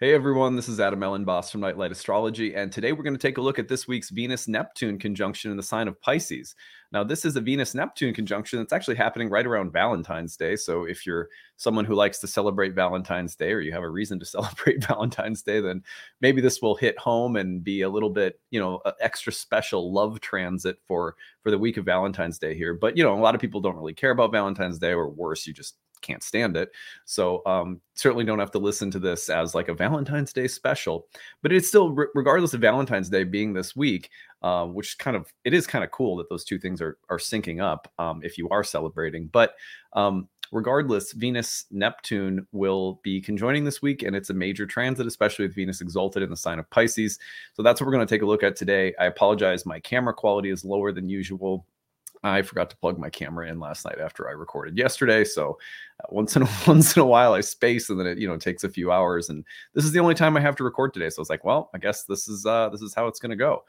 Hey everyone, this is Adam Elenbaas from Nightlight Astrology, and today we're going to take a look at this week's Venus Neptune conjunction in the sign of Pisces. Now, this is a Venus Neptune conjunction that's actually happening right around Valentine's Day. So, if you're someone who likes to celebrate Valentine's Day or you have a reason to celebrate Valentine's Day, then maybe this will hit home and be a little bit, you know, extra special love transit for for the week of Valentine's Day here. But, you know, a lot of people don't really care about Valentine's Day, or worse, you just can't stand it. So um, certainly don't have to listen to this as like a Valentine's Day special. But it's still, regardless of Valentine's Day being this week, uh, which kind of it is kind of cool that those two things are are syncing up um, if you are celebrating. But um, regardless, Venus Neptune will be conjoining this week, and it's a major transit, especially with Venus exalted in the sign of Pisces. So that's what we're going to take a look at today. I apologize, my camera quality is lower than usual. I forgot to plug my camera in last night after I recorded yesterday. So uh, once in a, once in a while I space and then it you know takes a few hours and this is the only time I have to record today. So I was like, well, I guess this is uh this is how it's going to go.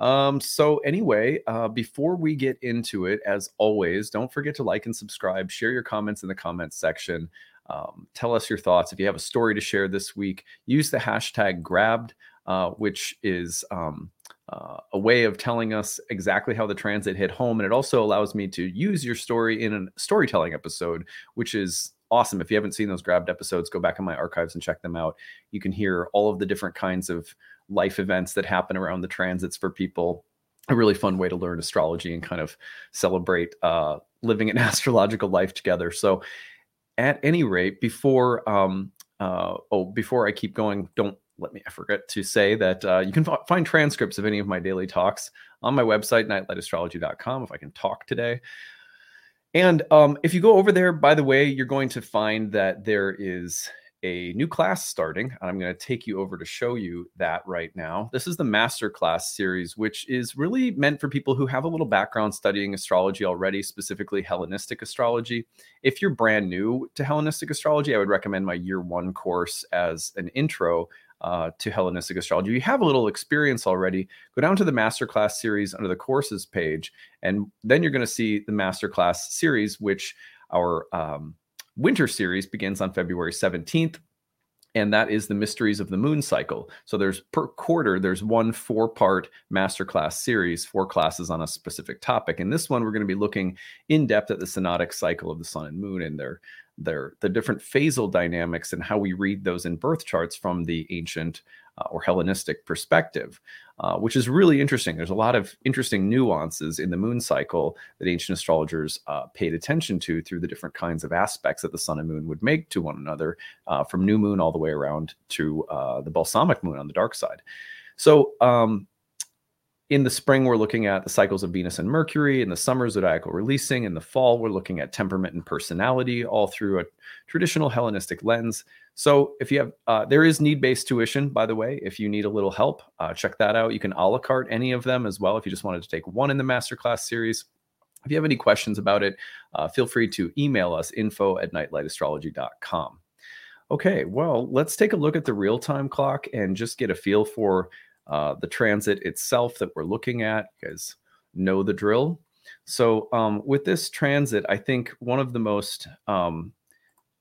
Um so anyway, uh before we get into it as always, don't forget to like and subscribe, share your comments in the comments section. Um, tell us your thoughts. If you have a story to share this week, use the hashtag grabbed, uh, which is um, uh, a way of telling us exactly how the transit hit home. And it also allows me to use your story in a storytelling episode, which is awesome. If you haven't seen those grabbed episodes, go back in my archives and check them out. You can hear all of the different kinds of life events that happen around the transits for people. A really fun way to learn astrology and kind of celebrate uh, living an astrological life together. So, at any rate, before um, uh, oh, before I keep going, don't let me I forget to say that uh, you can f- find transcripts of any of my daily talks on my website nightlightastrology.com if i can talk today and um, if you go over there by the way you're going to find that there is a new class starting. I'm going to take you over to show you that right now. This is the master class series, which is really meant for people who have a little background studying astrology already, specifically Hellenistic astrology. If you're brand new to Hellenistic astrology, I would recommend my year one course as an intro uh, to Hellenistic astrology. You have a little experience already, go down to the masterclass series under the courses page, and then you're going to see the masterclass series, which our um, winter series begins on February 17th. And that is the mysteries of the moon cycle. So there's per quarter, there's one four part masterclass series, four classes on a specific topic. And this one, we're going to be looking in depth at the synodic cycle of the sun and moon and their their the different phasal dynamics and how we read those in birth charts from the ancient uh, or Hellenistic perspective, uh, which is really interesting. There's a lot of interesting nuances in the moon cycle that ancient astrologers uh, paid attention to through the different kinds of aspects that the sun and moon would make to one another, uh, from new moon all the way around to uh, the balsamic moon on the dark side. So, um, in the spring, we're looking at the cycles of Venus and Mercury. In the summer, zodiacal releasing. In the fall, we're looking at temperament and personality, all through a traditional Hellenistic lens. So, if you have, uh, there is need based tuition, by the way. If you need a little help, uh, check that out. You can a la carte any of them as well if you just wanted to take one in the masterclass series. If you have any questions about it, uh, feel free to email us info at nightlightastrology.com. Okay, well, let's take a look at the real time clock and just get a feel for uh, the transit itself that we're looking at. You guys know the drill. So, um, with this transit, I think one of the most um,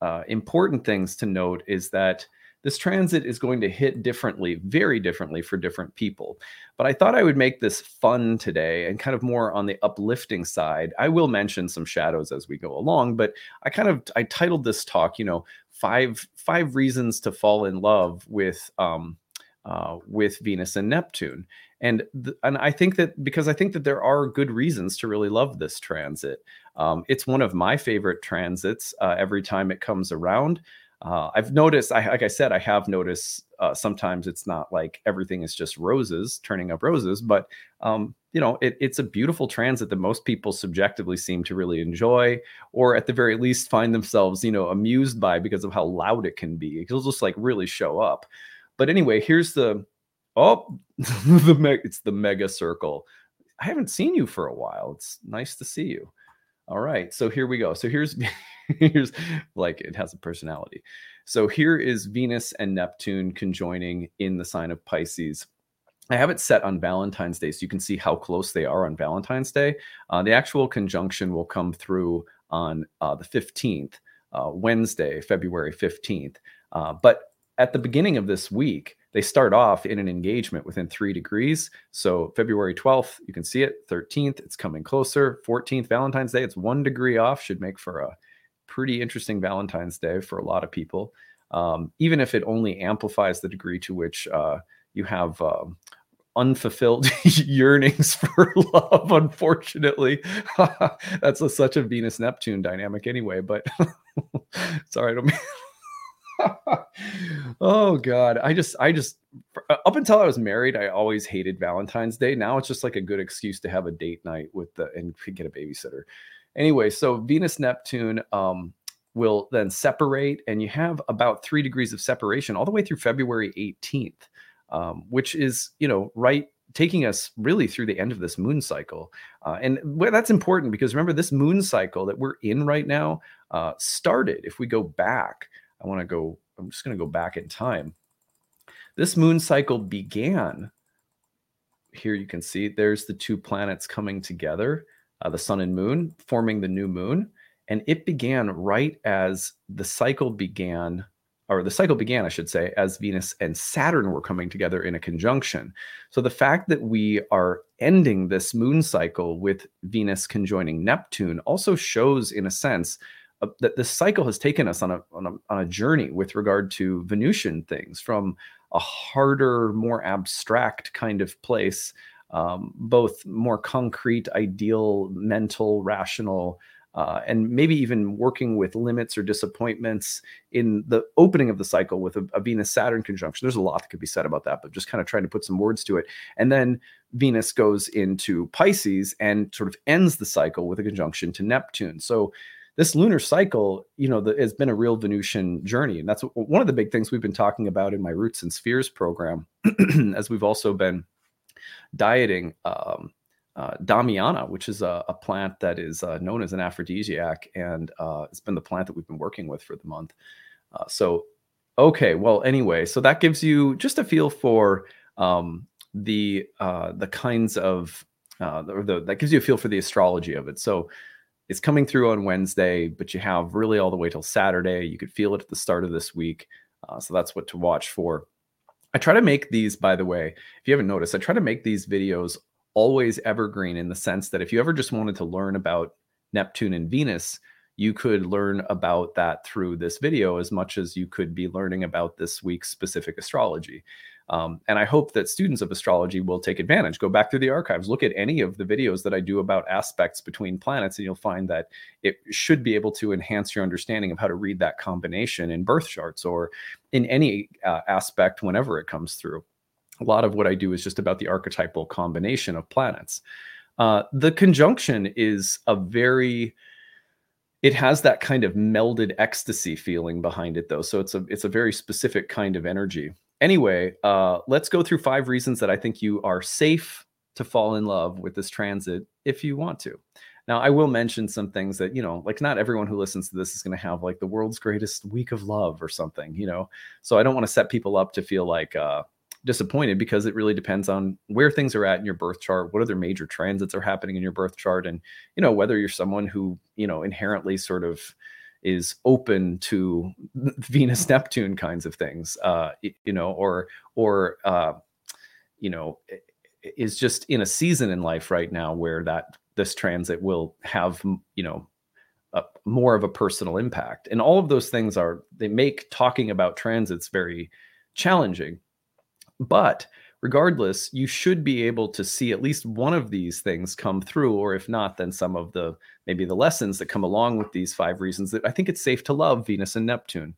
uh, important things to note is that this transit is going to hit differently, very differently for different people. But I thought I would make this fun today and kind of more on the uplifting side. I will mention some shadows as we go along, but I kind of I titled this talk, you know, five five reasons to fall in love with um, uh, with Venus and Neptune. And th- and I think that because I think that there are good reasons to really love this transit. Um, it's one of my favorite transits uh, every time it comes around. Uh, I've noticed, I, like I said, I have noticed uh, sometimes it's not like everything is just roses, turning up roses, but um, you know, it, it's a beautiful transit that most people subjectively seem to really enjoy, or at the very least find themselves, you know, amused by because of how loud it can be. It'll just like really show up. But anyway, here's the oh the me- it's the mega circle. I haven't seen you for a while. It's nice to see you. All right, so here we go. So here's here's like it has a personality. So here is Venus and Neptune conjoining in the sign of Pisces. I have it set on Valentine's Day so you can see how close they are on Valentine's Day. Uh, the actual conjunction will come through on uh, the 15th, uh, Wednesday, February 15th. Uh, but at the beginning of this week, they start off in an engagement within three degrees. So February 12th, you can see it. 13th, it's coming closer. 14th, Valentine's Day, it's one degree off, should make for a pretty interesting Valentine's Day for a lot of people. Um, even if it only amplifies the degree to which uh, you have um, unfulfilled yearnings for love unfortunately that's a, such a venus neptune dynamic anyway but sorry i don't mean oh god. I just i just uh, up until i was married i always hated valentine's day. Now it's just like a good excuse to have a date night with the and get a babysitter. Anyway so venus neptune um will then separate and you have about three degrees of separation all the way through february 18th um, which is you know right taking us really through the end of this moon cycle. Uh, and that's important because remember, this moon cycle that we're in right now uh, started, if we go back, I want to go, I'm just going to go back in time. This moon cycle began. Here you can see there's the two planets coming together, uh, the sun and moon, forming the new moon. And it began right as the cycle began or the cycle began, I should say, as Venus and Saturn were coming together in a conjunction. So the fact that we are ending this moon cycle with Venus conjoining Neptune also shows, in a sense, uh, that this cycle has taken us on a, on a, on a journey with regard to Venusian things from a harder, more abstract kind of place, um, both more concrete, ideal, mental, rational uh, and maybe even working with limits or disappointments in the opening of the cycle with a, a Venus Saturn conjunction. There's a lot that could be said about that, but just kind of trying to put some words to it. And then Venus goes into Pisces and sort of ends the cycle with a conjunction to Neptune. So this lunar cycle, you know, the, has been a real Venusian journey. And that's one of the big things we've been talking about in my Roots and Spheres program, as we've also been dieting um, uh, Damiana, which is a, a plant that is uh, known as an aphrodisiac, and uh, it's been the plant that we've been working with for the month. Uh, so, okay, well, anyway, so that gives you just a feel for um, the uh, the kinds of uh, or the, that gives you a feel for the astrology of it. So, it's coming through on Wednesday, but you have really all the way till Saturday. You could feel it at the start of this week, uh, so that's what to watch for. I try to make these, by the way, if you haven't noticed, I try to make these videos always evergreen in the sense that if you ever just wanted to learn about Neptune and Venus, you could learn about that through this video as much as you could be learning about this week's specific astrology. Um, and I hope that students of astrology will take advantage. Go back through the archives, look at any of the videos that I do about aspects between planets, and you'll find that it should be able to enhance your understanding of how to read that combination in birth charts or in any uh, aspect whenever it comes through a lot of what I do is just about the archetypal combination of planets. Uh, the conjunction is a very it has that kind of melded ecstasy feeling behind it though so it's a it's a very specific kind of energy anyway uh, let's go through five reasons that i think you are safe to fall in love with this transit if you want to. Now i will mention some things that you know like not everyone who listens to this is going to have like the world's greatest week of love or something you know? So i don't want to set people up to feel like uh disappointed because it really depends on where things are at in your birth chart what other major transits are happening in your birth chart and you know whether you're someone who you know inherently sort of is open to venus neptune kinds of things uh you know or or uh you know is just in a season in life right now where that this transit will have you know a, more of a personal impact. And all of those things are they make talking about transits very challenging. But regardless, you should be able to see at least one of these things come through, or if not, then some of the maybe the lessons that come along with these five reasons that I think it's safe to love Venus and Neptune.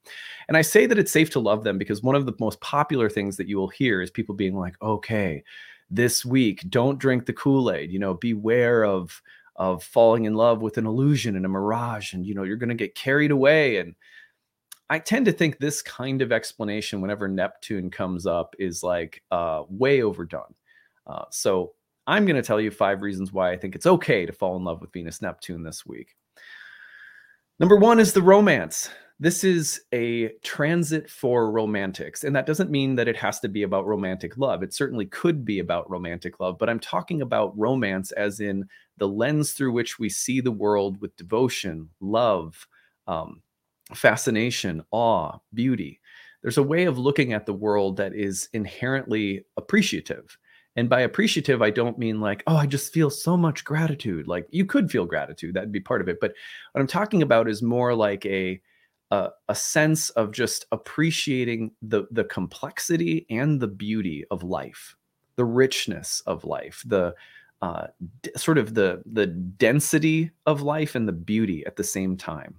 And I say that it's safe to love them because one of the most popular things that you will hear is people being like, okay, this week, don't drink the Kool-Aid, you know, beware of of falling in love with an illusion and a mirage and you know you're going to get carried away and I tend to think this kind of explanation, whenever Neptune comes up, is like uh, way overdone. Uh, so I'm going to tell you five reasons why I think it's okay to fall in love with Venus Neptune this week. Number one is the romance. This is a transit for romantics. And that doesn't mean that it has to be about romantic love. It certainly could be about romantic love, but I'm talking about romance as in the lens through which we see the world with devotion, love, um, fascination, awe, beauty. there's a way of looking at the world that is inherently appreciative. And by appreciative, I don't mean like, oh, I just feel so much gratitude. Like you could feel gratitude, that'd be part of it. But what I'm talking about is more like a a, a sense of just appreciating the the complexity and the beauty of life, the richness of life, the uh, d- sort of the the density of life and the beauty at the same time.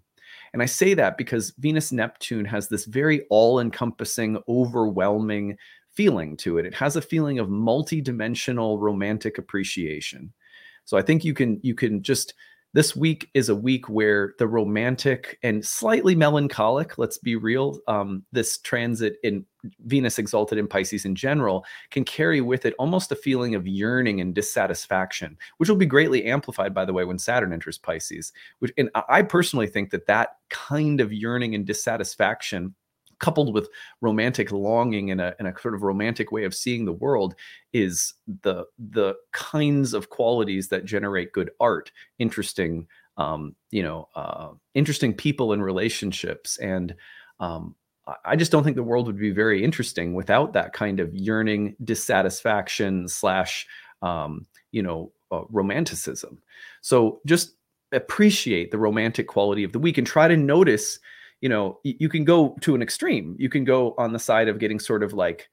And I say that because Venus Neptune has this very all encompassing, overwhelming feeling to it. It has a feeling of multi-dimensional romantic appreciation. So I think you can you can just this week is a week where the romantic and slightly melancholic, let's be real, um, this transit in Venus exalted in Pisces in general can carry with it almost a feeling of yearning and dissatisfaction, which will be greatly amplified, by the way, when Saturn enters Pisces. Which, and I personally think that that kind of yearning and dissatisfaction coupled with romantic longing and a, and a sort of romantic way of seeing the world is the the kinds of qualities that generate good art interesting um, you know uh, interesting people and relationships and um, I just don't think the world would be very interesting without that kind of yearning, dissatisfaction slash, um, you know, uh, romanticism. So just appreciate the romantic quality of the week and try to notice you know you can go to an extreme. You can go on the side of getting sort of like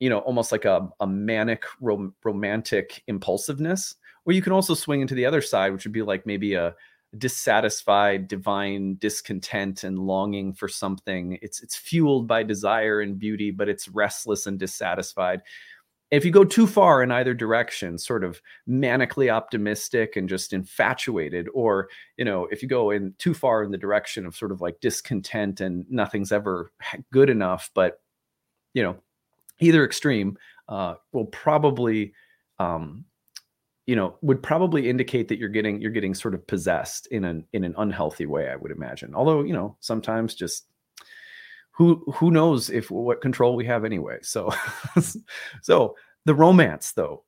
you know almost like a, a manic rom- romantic impulsiveness or you can also swing into the other side which would be like maybe a dissatisfied divine discontent and longing for something. It's it's fueled by desire and beauty but it's restless and dissatisfied if you go too far in either direction sort of manically optimistic and just infatuated or you know if you go in too far in the direction of sort of like discontent and nothing's ever good enough but you know either extreme uh, will probably um, you know would probably indicate that you're getting you're getting sort of possessed in an in an unhealthy way i would imagine. Although you know sometimes just who who knows if what control we have anyway. So so the romance though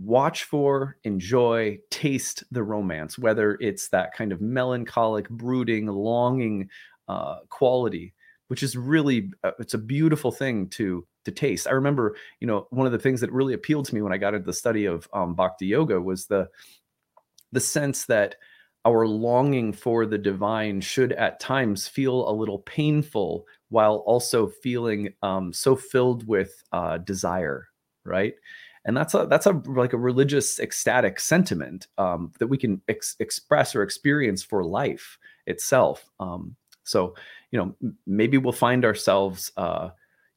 watch for enjoy taste the romance whether it's that kind of melancholic brooding longing uh, quality which is really uh, it's a beautiful thing to to taste. I remember you know one of the things that really appealed to me when i got into the study of um, bhakti yoga was the the sense that our longing for the divine should at times feel a little painful while also feeling um, so filled with uh, desire, right? And that's a that's a like a religious ecstatic sentiment um, that we can ex- express or experience for life itself. Um, so you know maybe we'll find ourselves uh,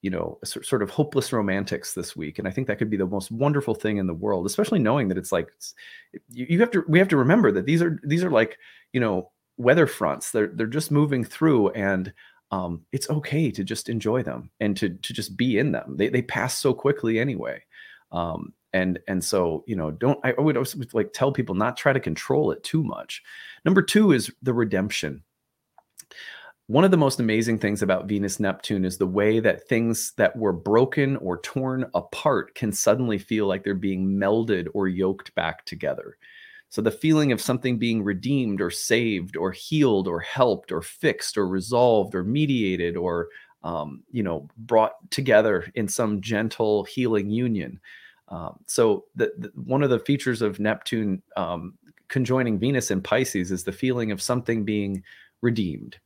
you know sort of hopeless romantics this week and i think that could be the most wonderful thing in the world especially knowing that it's like it's, you, you have to we have to remember that these are these are like you know weather fronts. They're they're just moving through and um, it's okay to just enjoy them and to to just be in them. They, they pass so quickly anyway. Um, and and so you know don't i would always like tell people not try to control it too much. Number two is the redemption one of the most amazing things about Venus Neptune is the way that things that were broken or torn apart can suddenly feel like they're being melded or yoked back together. So the feeling of something being redeemed or saved or healed or helped or fixed or resolved or mediated or um, you know brought together in some gentle healing union. Um, so the, the, one of the features of Neptune um, conjoining Venus in Pisces is the feeling of something being redeemed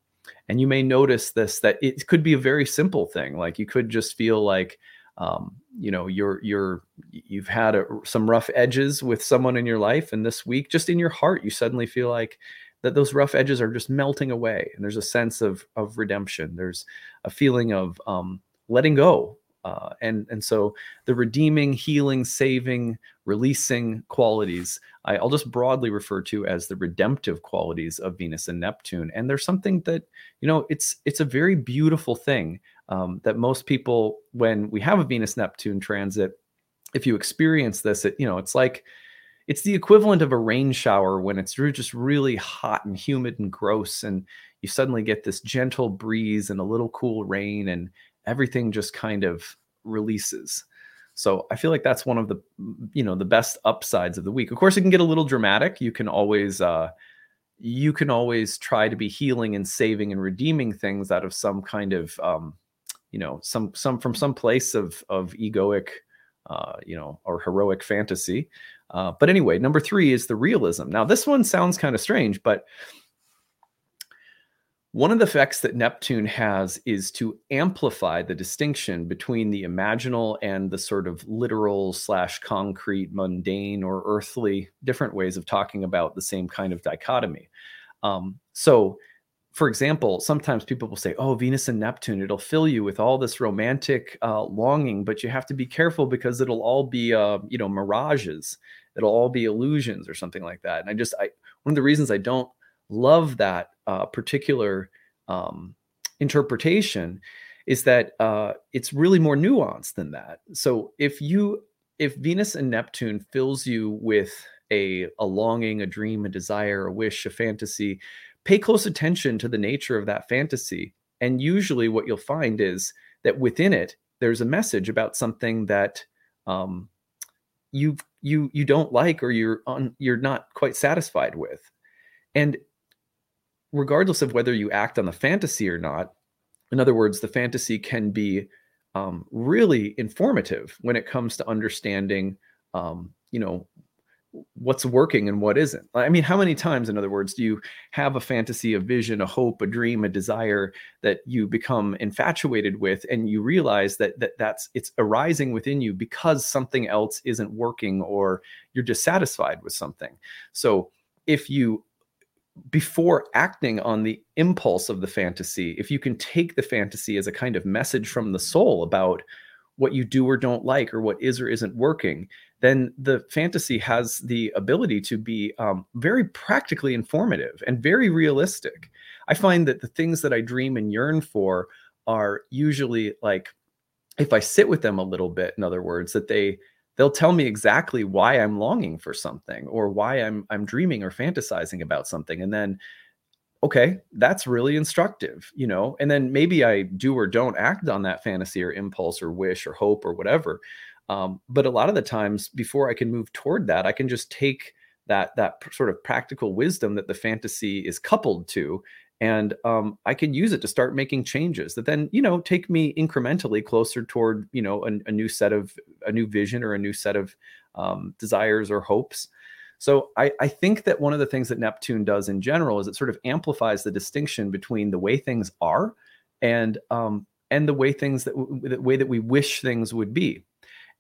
and you may notice this that it could be a very simple thing like you could just feel like um, you know you're you're you've had a, some rough edges with someone in your life and this week just in your heart you suddenly feel like that those rough edges are just melting away and there's a sense of of redemption. There's a feeling of um, letting go uh, and and so the redeeming, healing, saving, releasing qualities I, will just broadly refer to as the redemptive qualities of Venus and Neptune. And there's something that you know it's it's a very beautiful thing um, that most people, when we have a Venus Neptune transit, if you experience this, it you know it's like it's the equivalent of a rain shower when it's just really hot and humid and gross and you suddenly get this gentle breeze and a little cool rain and everything just kind of releases. So I feel like that's one of the you know the best upsides of the week. Of course, it can get a little dramatic. You can always uh, you can always try to be healing and saving and redeeming things out of some kind of um, you know some some from some place of of egoic uh, you know or heroic fantasy uh, but anyway number three is the realism now this one sounds kind of strange but one of the effects that Neptune has is to amplify the distinction between the imaginal and the sort of literal slash concrete, mundane, or earthly different ways of talking about the same kind of dichotomy. Um, so, for example, sometimes people will say, "Oh, Venus and Neptune, it'll fill you with all this romantic uh, longing, but you have to be careful because it'll all be, uh, you know, mirages. It'll all be illusions or something like that." And I just, I one of the reasons I don't love that uh, particular um, interpretation is that uh, it's really more nuanced than that. So if you if Venus and Neptune fills you with a a longing, a dream, a desire, a wish, a fantasy, pay close attention to the nature of that fantasy. And usually, what you'll find is that within it, there's a message about something that um, you you you don't like or you're on you're not quite satisfied with. And regardless of whether you act on the fantasy or not, in other words, the fantasy can be um, really informative when it comes to understanding, um, you know, what's working and what isn't. I mean, how many times, in other words, do you have a fantasy, a vision, a hope, a dream, a desire that you become infatuated with, and you realize that that that's it's arising within you because something else isn't working or you're dissatisfied with something. So if you before acting on the impulse of the fantasy, if you can take the fantasy as a kind of message from the soul about what you do or don't like or what is or isn't working, then the fantasy has the ability to be um, very practically informative and very realistic. I find that the things that I dream and yearn for are usually like, if I sit with them a little bit, in other words, that they they'll tell me exactly why I'm longing for something or why I'm I'm dreaming or fantasizing about something and then okay that's really instructive you know? And then maybe I do or don't act on that fantasy or impulse or wish or hope or whatever um, but a lot of the times before I can move toward that I can just take that that sort of practical wisdom that the fantasy is coupled to and um, I can use it to start making changes that then you know take me incrementally closer toward you know a, a new set of a new vision or a new set of um, desires or hopes. So I, I think that one of the things that Neptune does in general is it sort of amplifies the distinction between the way things are and um, and the way things that the way that we wish things would be.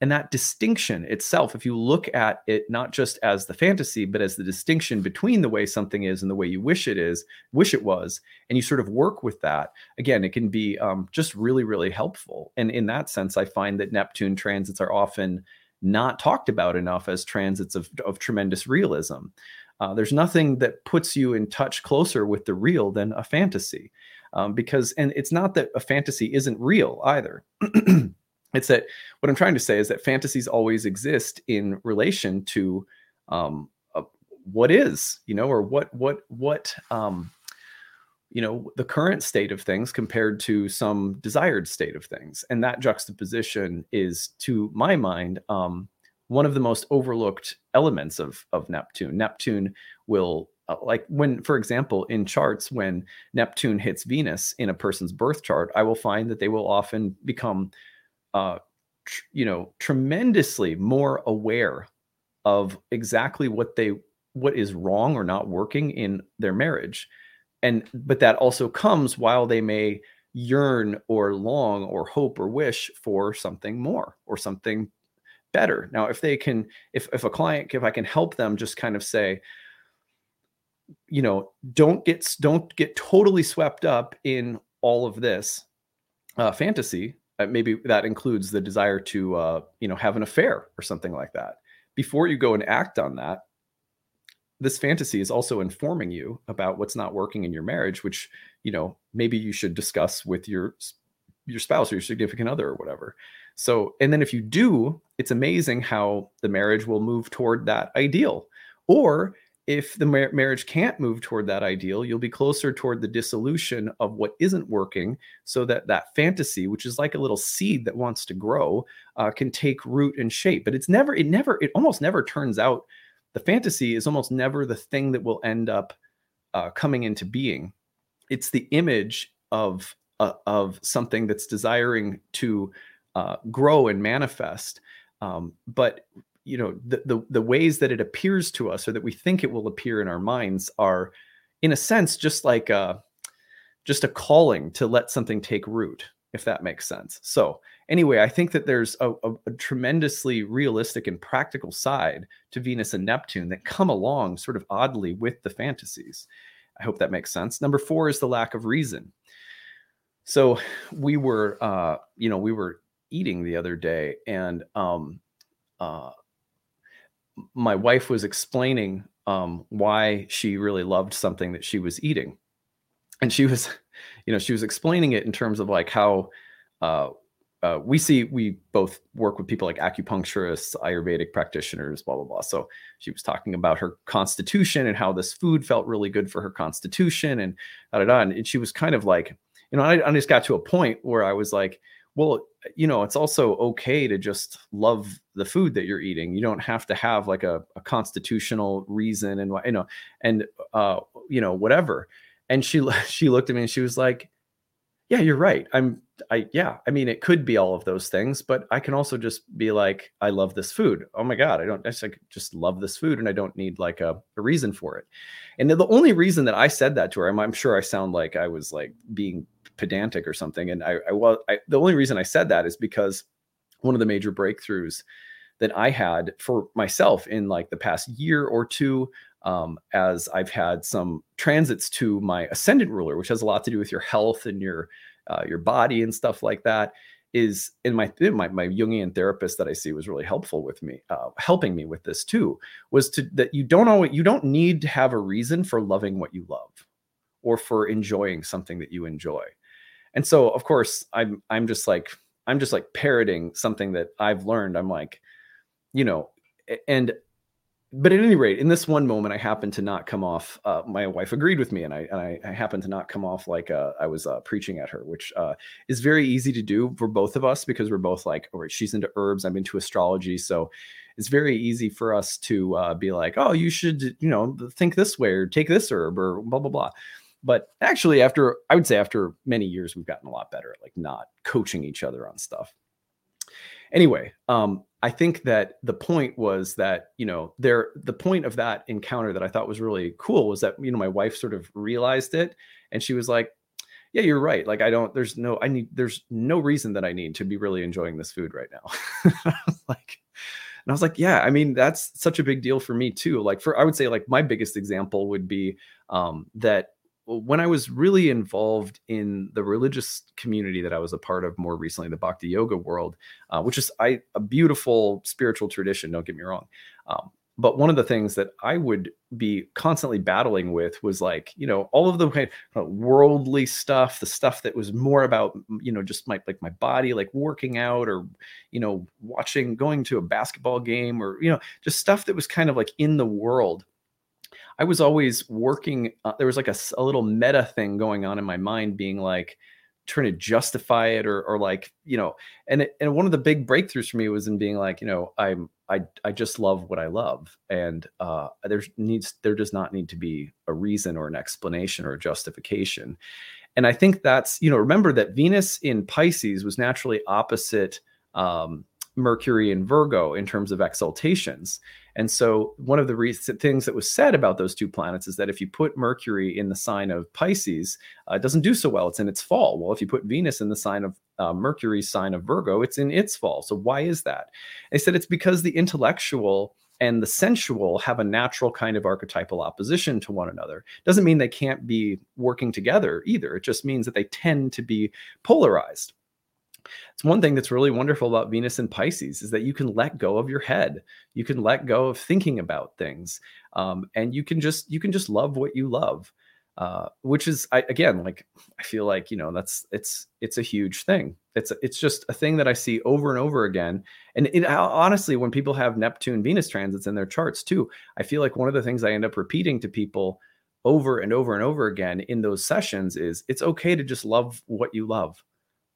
And that distinction itself, if you look at it not just as the fantasy, but as the distinction between the way something is and the way you wish it is, wish it was, and you sort of work with that, again, it can be um, just really, really helpful. And in that sense, I find that Neptune transits are often not talked about enough as transits of, of tremendous realism. Uh, there's nothing that puts you in touch closer with the real than a fantasy. Um, because, and it's not that a fantasy isn't real either. it's that what I'm trying to say is that fantasies always exist in relation to um, uh, what is, you know, or what what what um, you know the current state of things compared to some desired state of things, and that juxtaposition is, to my mind, um, one of the most overlooked elements of of Neptune. Neptune will uh, like when for example in charts when neptune hits venus in a person's birth chart i will find that they will often become uh, tr- you know, tremendously more aware of exactly what they what is wrong or not working in their marriage. And but that also comes while they may yearn or long or hope or wish for something more or something better. Now if they can if if a client if i can help them just kind of say you know don't get don't get totally swept up in all of this uh, fantasy maybe that includes the desire to uh, you know have an affair or something like that. Before you go and act on that this fantasy is also informing you about what's not working in your marriage which you know maybe you should discuss with your your spouse or your significant other or whatever. So and then if you do it's amazing how the marriage will move toward that ideal. Or if the mar- marriage can't move toward that ideal you'll be closer toward the dissolution of what isn't working so that that fantasy which is like a little seed that wants to grow uh, can take root and shape but it's never it never it almost never turns out the fantasy is almost never the thing that will end up uh, coming into being it's the image of uh, of something that's desiring to uh, grow and manifest. Um, but you know the, the the ways that it appears to us or that we think it will appear in our minds are in a sense just like a just a calling to let something take root if that makes sense. So anyway i think that there's a, a, a tremendously realistic and practical side to venus and neptune that come along sort of oddly with the fantasies. I hope that makes sense. Number four is the lack of reason. So we were uh you know we were eating the other day and um uh my wife was explaining um, why she really loved something that she was eating, and she was, you know, she was explaining it in terms of like how uh, uh, we see we both work with people like acupuncturists, Ayurvedic practitioners, blah blah blah. So she was talking about her constitution and how this food felt really good for her constitution, and da da da. And she was kind of like, you know, I, I just got to a point where I was like, well, you know, it's also okay to just love the food that you're eating. You don't have to have like a, a constitutional reason and you know, and uh, you know, whatever. And she she looked at me and she was like, "Yeah, you're right. I'm I yeah, I mean it could be all of those things, but I can also just be like, I love this food. Oh my God, I don't I just, like, just love this food and I don't need like a, a reason for it. And the only reason that I said that to her, I'm, I'm sure I sound like I was like being pedantic or something. And I, I was I, the only reason I said that is because one of the major breakthroughs that I had for myself in like the past year or two, um, as I've had some transits to my ascendant ruler, which has a lot to do with your health and your uh, your body and stuff like that is in my my my Jungian therapist that I see was really helpful with me, uh, helping me with this too. Was to that you don't always you don't need to have a reason for loving what you love, or for enjoying something that you enjoy. And so, of course, I'm I'm just like I'm just like parroting something that I've learned. I'm like, you know, and but at any rate, in this one moment, I happened to not come off. Uh, my wife agreed with me, and I and I, I happened to not come off like uh, I was uh, preaching at her, which uh, is very easy to do for both of us because we're both like, right, she's into herbs, I'm into astrology, so it's very easy for us to uh, be like, oh, you should, you know, think this way or take this herb or blah blah blah. But actually, after I would say after many years, we've gotten a lot better at like not coaching each other on stuff. Anyway, um, I think that the point was that, you know, there the point of that encounter that I thought was really cool was that, you know, my wife sort of realized it and she was like, yeah, you're right. Like I don't there's no I need there's no reason that I need to be really enjoying this food right now. like and I was like, yeah, I mean, that's such a big deal for me too. Like for I would say like my biggest example would be um that when I was really involved in the religious community that I was a part of more recently, the Bhakti Yoga world, uh, which is I, a beautiful spiritual tradition, don't get me wrong. Um, but one of the things that I would be constantly battling with was like, you know, all of the kind of worldly stuff, the stuff that was more about, you know, just my like my body, like working out or, you know, watching, going to a basketball game or, you know, just stuff that was kind of like in the world I was always working. Uh, there was like a, a little meta thing going on in my mind, being like trying to justify it or, or like you know. And it, and one of the big breakthroughs for me was in being like, you know, I'm I I just love what I love, and uh, there needs there does not need to be a reason or an explanation or a justification. And I think that's you know remember that Venus in Pisces was naturally opposite um, Mercury in Virgo in terms of exaltations. And so, one of the recent things that was said about those two planets is that if you put Mercury in the sign of Pisces, uh, it doesn't do so well. It's in its fall. Well, if you put Venus in the sign of uh, Mercury's sign of Virgo, it's in its fall. So, why is that? They said it's because the intellectual and the sensual have a natural kind of archetypal opposition to one another. Doesn't mean they can't be working together either. It just means that they tend to be polarized. It's one thing that's really wonderful about Venus and Pisces is that you can let go of your head. You can let go of thinking about things, um, and you can just you can just love what you love, uh, which is I, again like I feel like you know that's it's it's a huge thing. It's it's just a thing that I see over and over again. And it, honestly, when people have Neptune Venus transits in their charts too, I feel like one of the things I end up repeating to people over and over and over again in those sessions is it's okay to just love what you love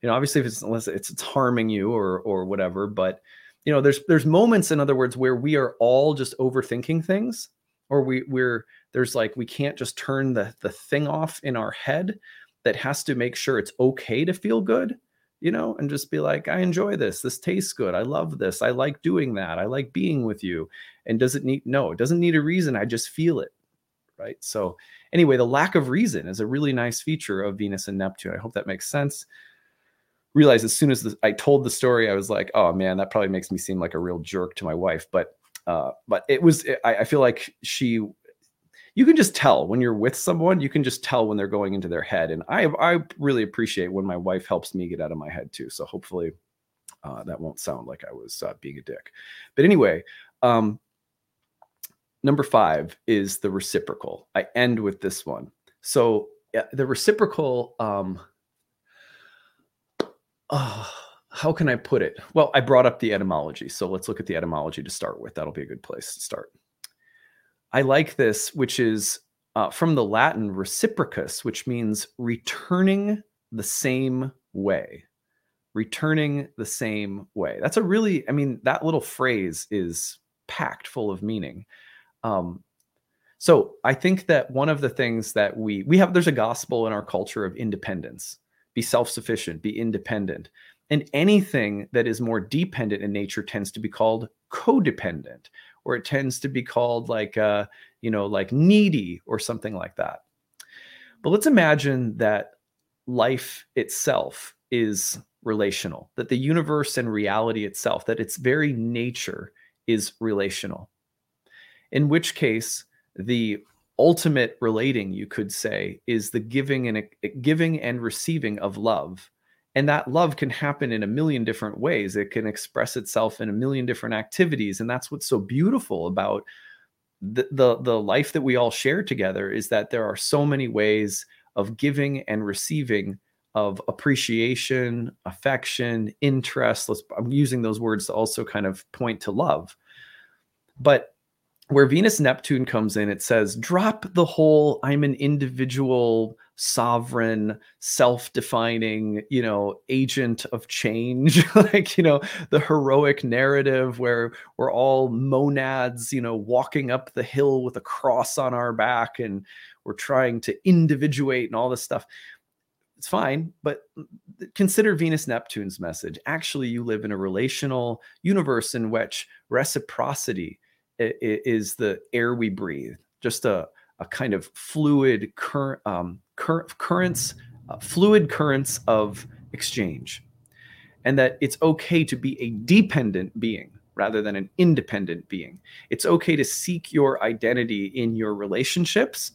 you know obviously if it's unless it's, it's harming you or or whatever but you know there's there's moments in other words where we are all just overthinking things or we we're there's like we can't just turn the the thing off in our head that has to make sure it's okay to feel good you know, and just be like, I enjoy this. This tastes good. I love this. I like doing that. I like being with you. And does it need, no, it doesn't need a reason. I just feel it. Right. So, anyway, the lack of reason is a really nice feature of Venus and Neptune. I hope that makes sense. Realize as soon as the, I told the story, I was like, oh man, that probably makes me seem like a real jerk to my wife. But, uh, but it was, I, I feel like she you can just tell when you're with someone you can just tell when they're going into their head. And i i really appreciate when my wife helps me get out of my head too. So hopefully uh, that won't sound like i was uh, being a dick. But anyway um, number five is the reciprocal. I end with this one. So yeah, the reciprocal um, oh, how can i put it well i brought up the etymology so let's look at the etymology to start with that'll be a good place to start I like this, which is uh, from the Latin reciprocus, which means returning the same way. Returning the same way. That's a really, I mean, that little phrase is packed full of meaning. Um, so I think that one of the things that we we have there's a gospel in our culture of independence. Be self-sufficient, be independent. And anything that is more dependent in nature tends to be called codependent, or it tends to be called like uh, you know like needy or something like that but let's imagine that life itself is relational that the universe and reality itself that its very nature is relational in which case the ultimate relating you could say is the giving and eh, giving and receiving of love. And that love can happen in a million different ways. It can express itself in a million different activities. And that's what's so beautiful about the, the the life that we all share together is that there are so many ways of giving and receiving of appreciation affection interest. Let's i'm using those words to also kind of point to love. But where Venus Neptune comes in, it says, drop the whole I'm an individual, sovereign, self defining, you know, agent of change. like, you know, the heroic narrative where we're all monads, you know, walking up the hill with a cross on our back and we're trying to individuate and all this stuff. It's fine, but consider Venus Neptune's message. Actually, you live in a relational universe in which reciprocity is the air we breathe, just a, a kind of fluid current, um, cur- currents, uh, fluid currents of exchange. And that it's okay to be a dependent being rather than an independent being. It's okay to seek your identity in your relationships,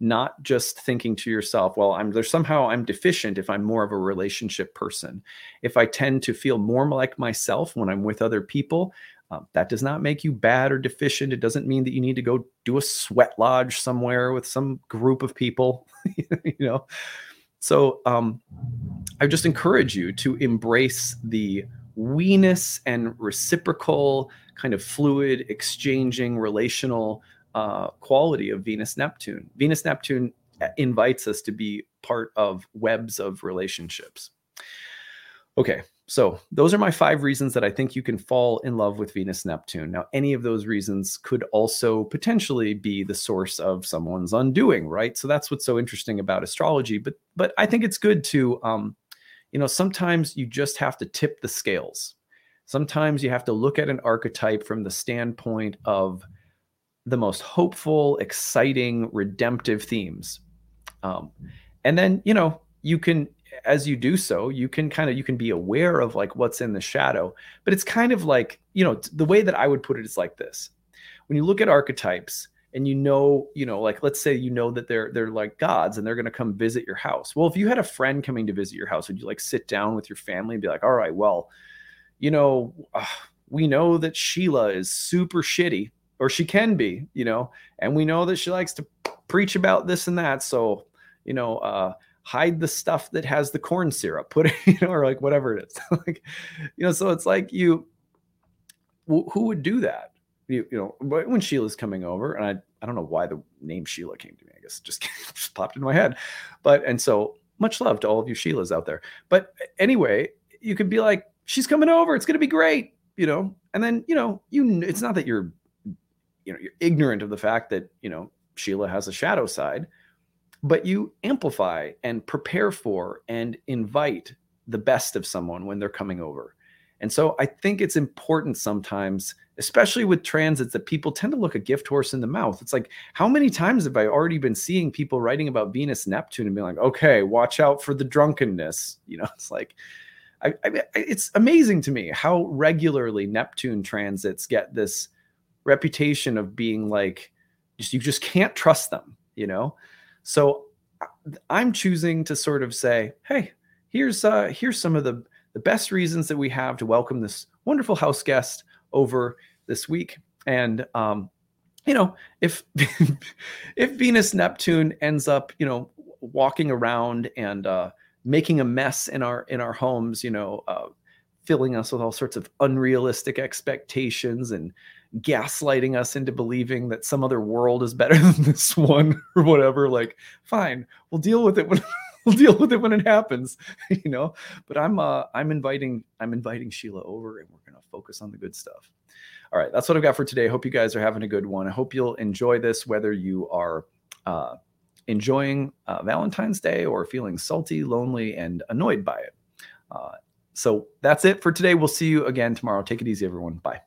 not just thinking to yourself, well, I'm there's somehow I'm deficient if I'm more of a relationship person. If I tend to feel more like myself when I'm with other people, um, that does not make you bad or deficient. It doesn't mean that you need to go do a sweat lodge somewhere with some group of people, you know. So um, I just encourage you to embrace the weeness and reciprocal kind of fluid, exchanging, relational uh, quality of Venus Neptune. Venus Neptune uh, invites us to be part of webs of relationships. Okay, so, those are my five reasons that I think you can fall in love with Venus Neptune. Now, any of those reasons could also potentially be the source of someone's undoing, right? So that's what's so interesting about astrology. But but I think it's good to um, you know, sometimes you just have to tip the scales. Sometimes you have to look at an archetype from the standpoint of the most hopeful, exciting, redemptive themes. Um, and then, you know, you can as you do so you can kind of you can be aware of like what's in the shadow but it's kind of like you know the way that i would put it is like this. When you look at archetypes and you know you know like let's say you know that they're they're like gods and they're going to come visit your house. Well if you had a friend coming to visit your house would you like sit down with your family and be like all right well you know uh, we know that sheila is super shitty or she can be you know and we know that she likes to preach about this and that so you know uh hide the stuff that has the corn syrup put it you know or like whatever it is. Like you know so it's like you who would do that? You, you know when sheila's coming over and i i don't know why the name sheila came to me i guess just, just popped into my head. But and so much love to all of you sheilas out there. But anyway you could be like she's coming over it's going to be great you know? And then you know you it's not that you're you know you're ignorant of the fact that you know sheila has a shadow side but you amplify and prepare for and invite the best of someone when they're coming over. And so I think it's important sometimes, especially with transits, that people tend to look a gift horse in the mouth. It's like, how many times have I already been seeing people writing about Venus, Neptune, and being like, okay, watch out for the drunkenness? You know, it's like, I, I, it's amazing to me how regularly Neptune transits get this reputation of being like, just you just can't trust them, you know? So I'm choosing to sort of say, hey, here's uh here's some of the the best reasons that we have to welcome this wonderful house guest over this week. And um, you know, if if Venus Neptune ends up, you know, walking around and uh, making a mess in our in our homes, you know, uh, filling us with all sorts of unrealistic expectations and gaslighting us into believing that some other world is better than this one or whatever like fine we'll deal with it when we'll deal with it when it happens you know? But i'm uh i'm inviting i'm inviting sheila over and we're to focus on the good stuff. All right that's what i've got for today. Hope you guys are having a good one. I hope you'll enjoy this whether you are uh enjoying uh, valentine's day or feeling salty lonely and annoyed by it. Uh, so that's it for today. We'll see you again tomorrow. Take it easy everyone. Bye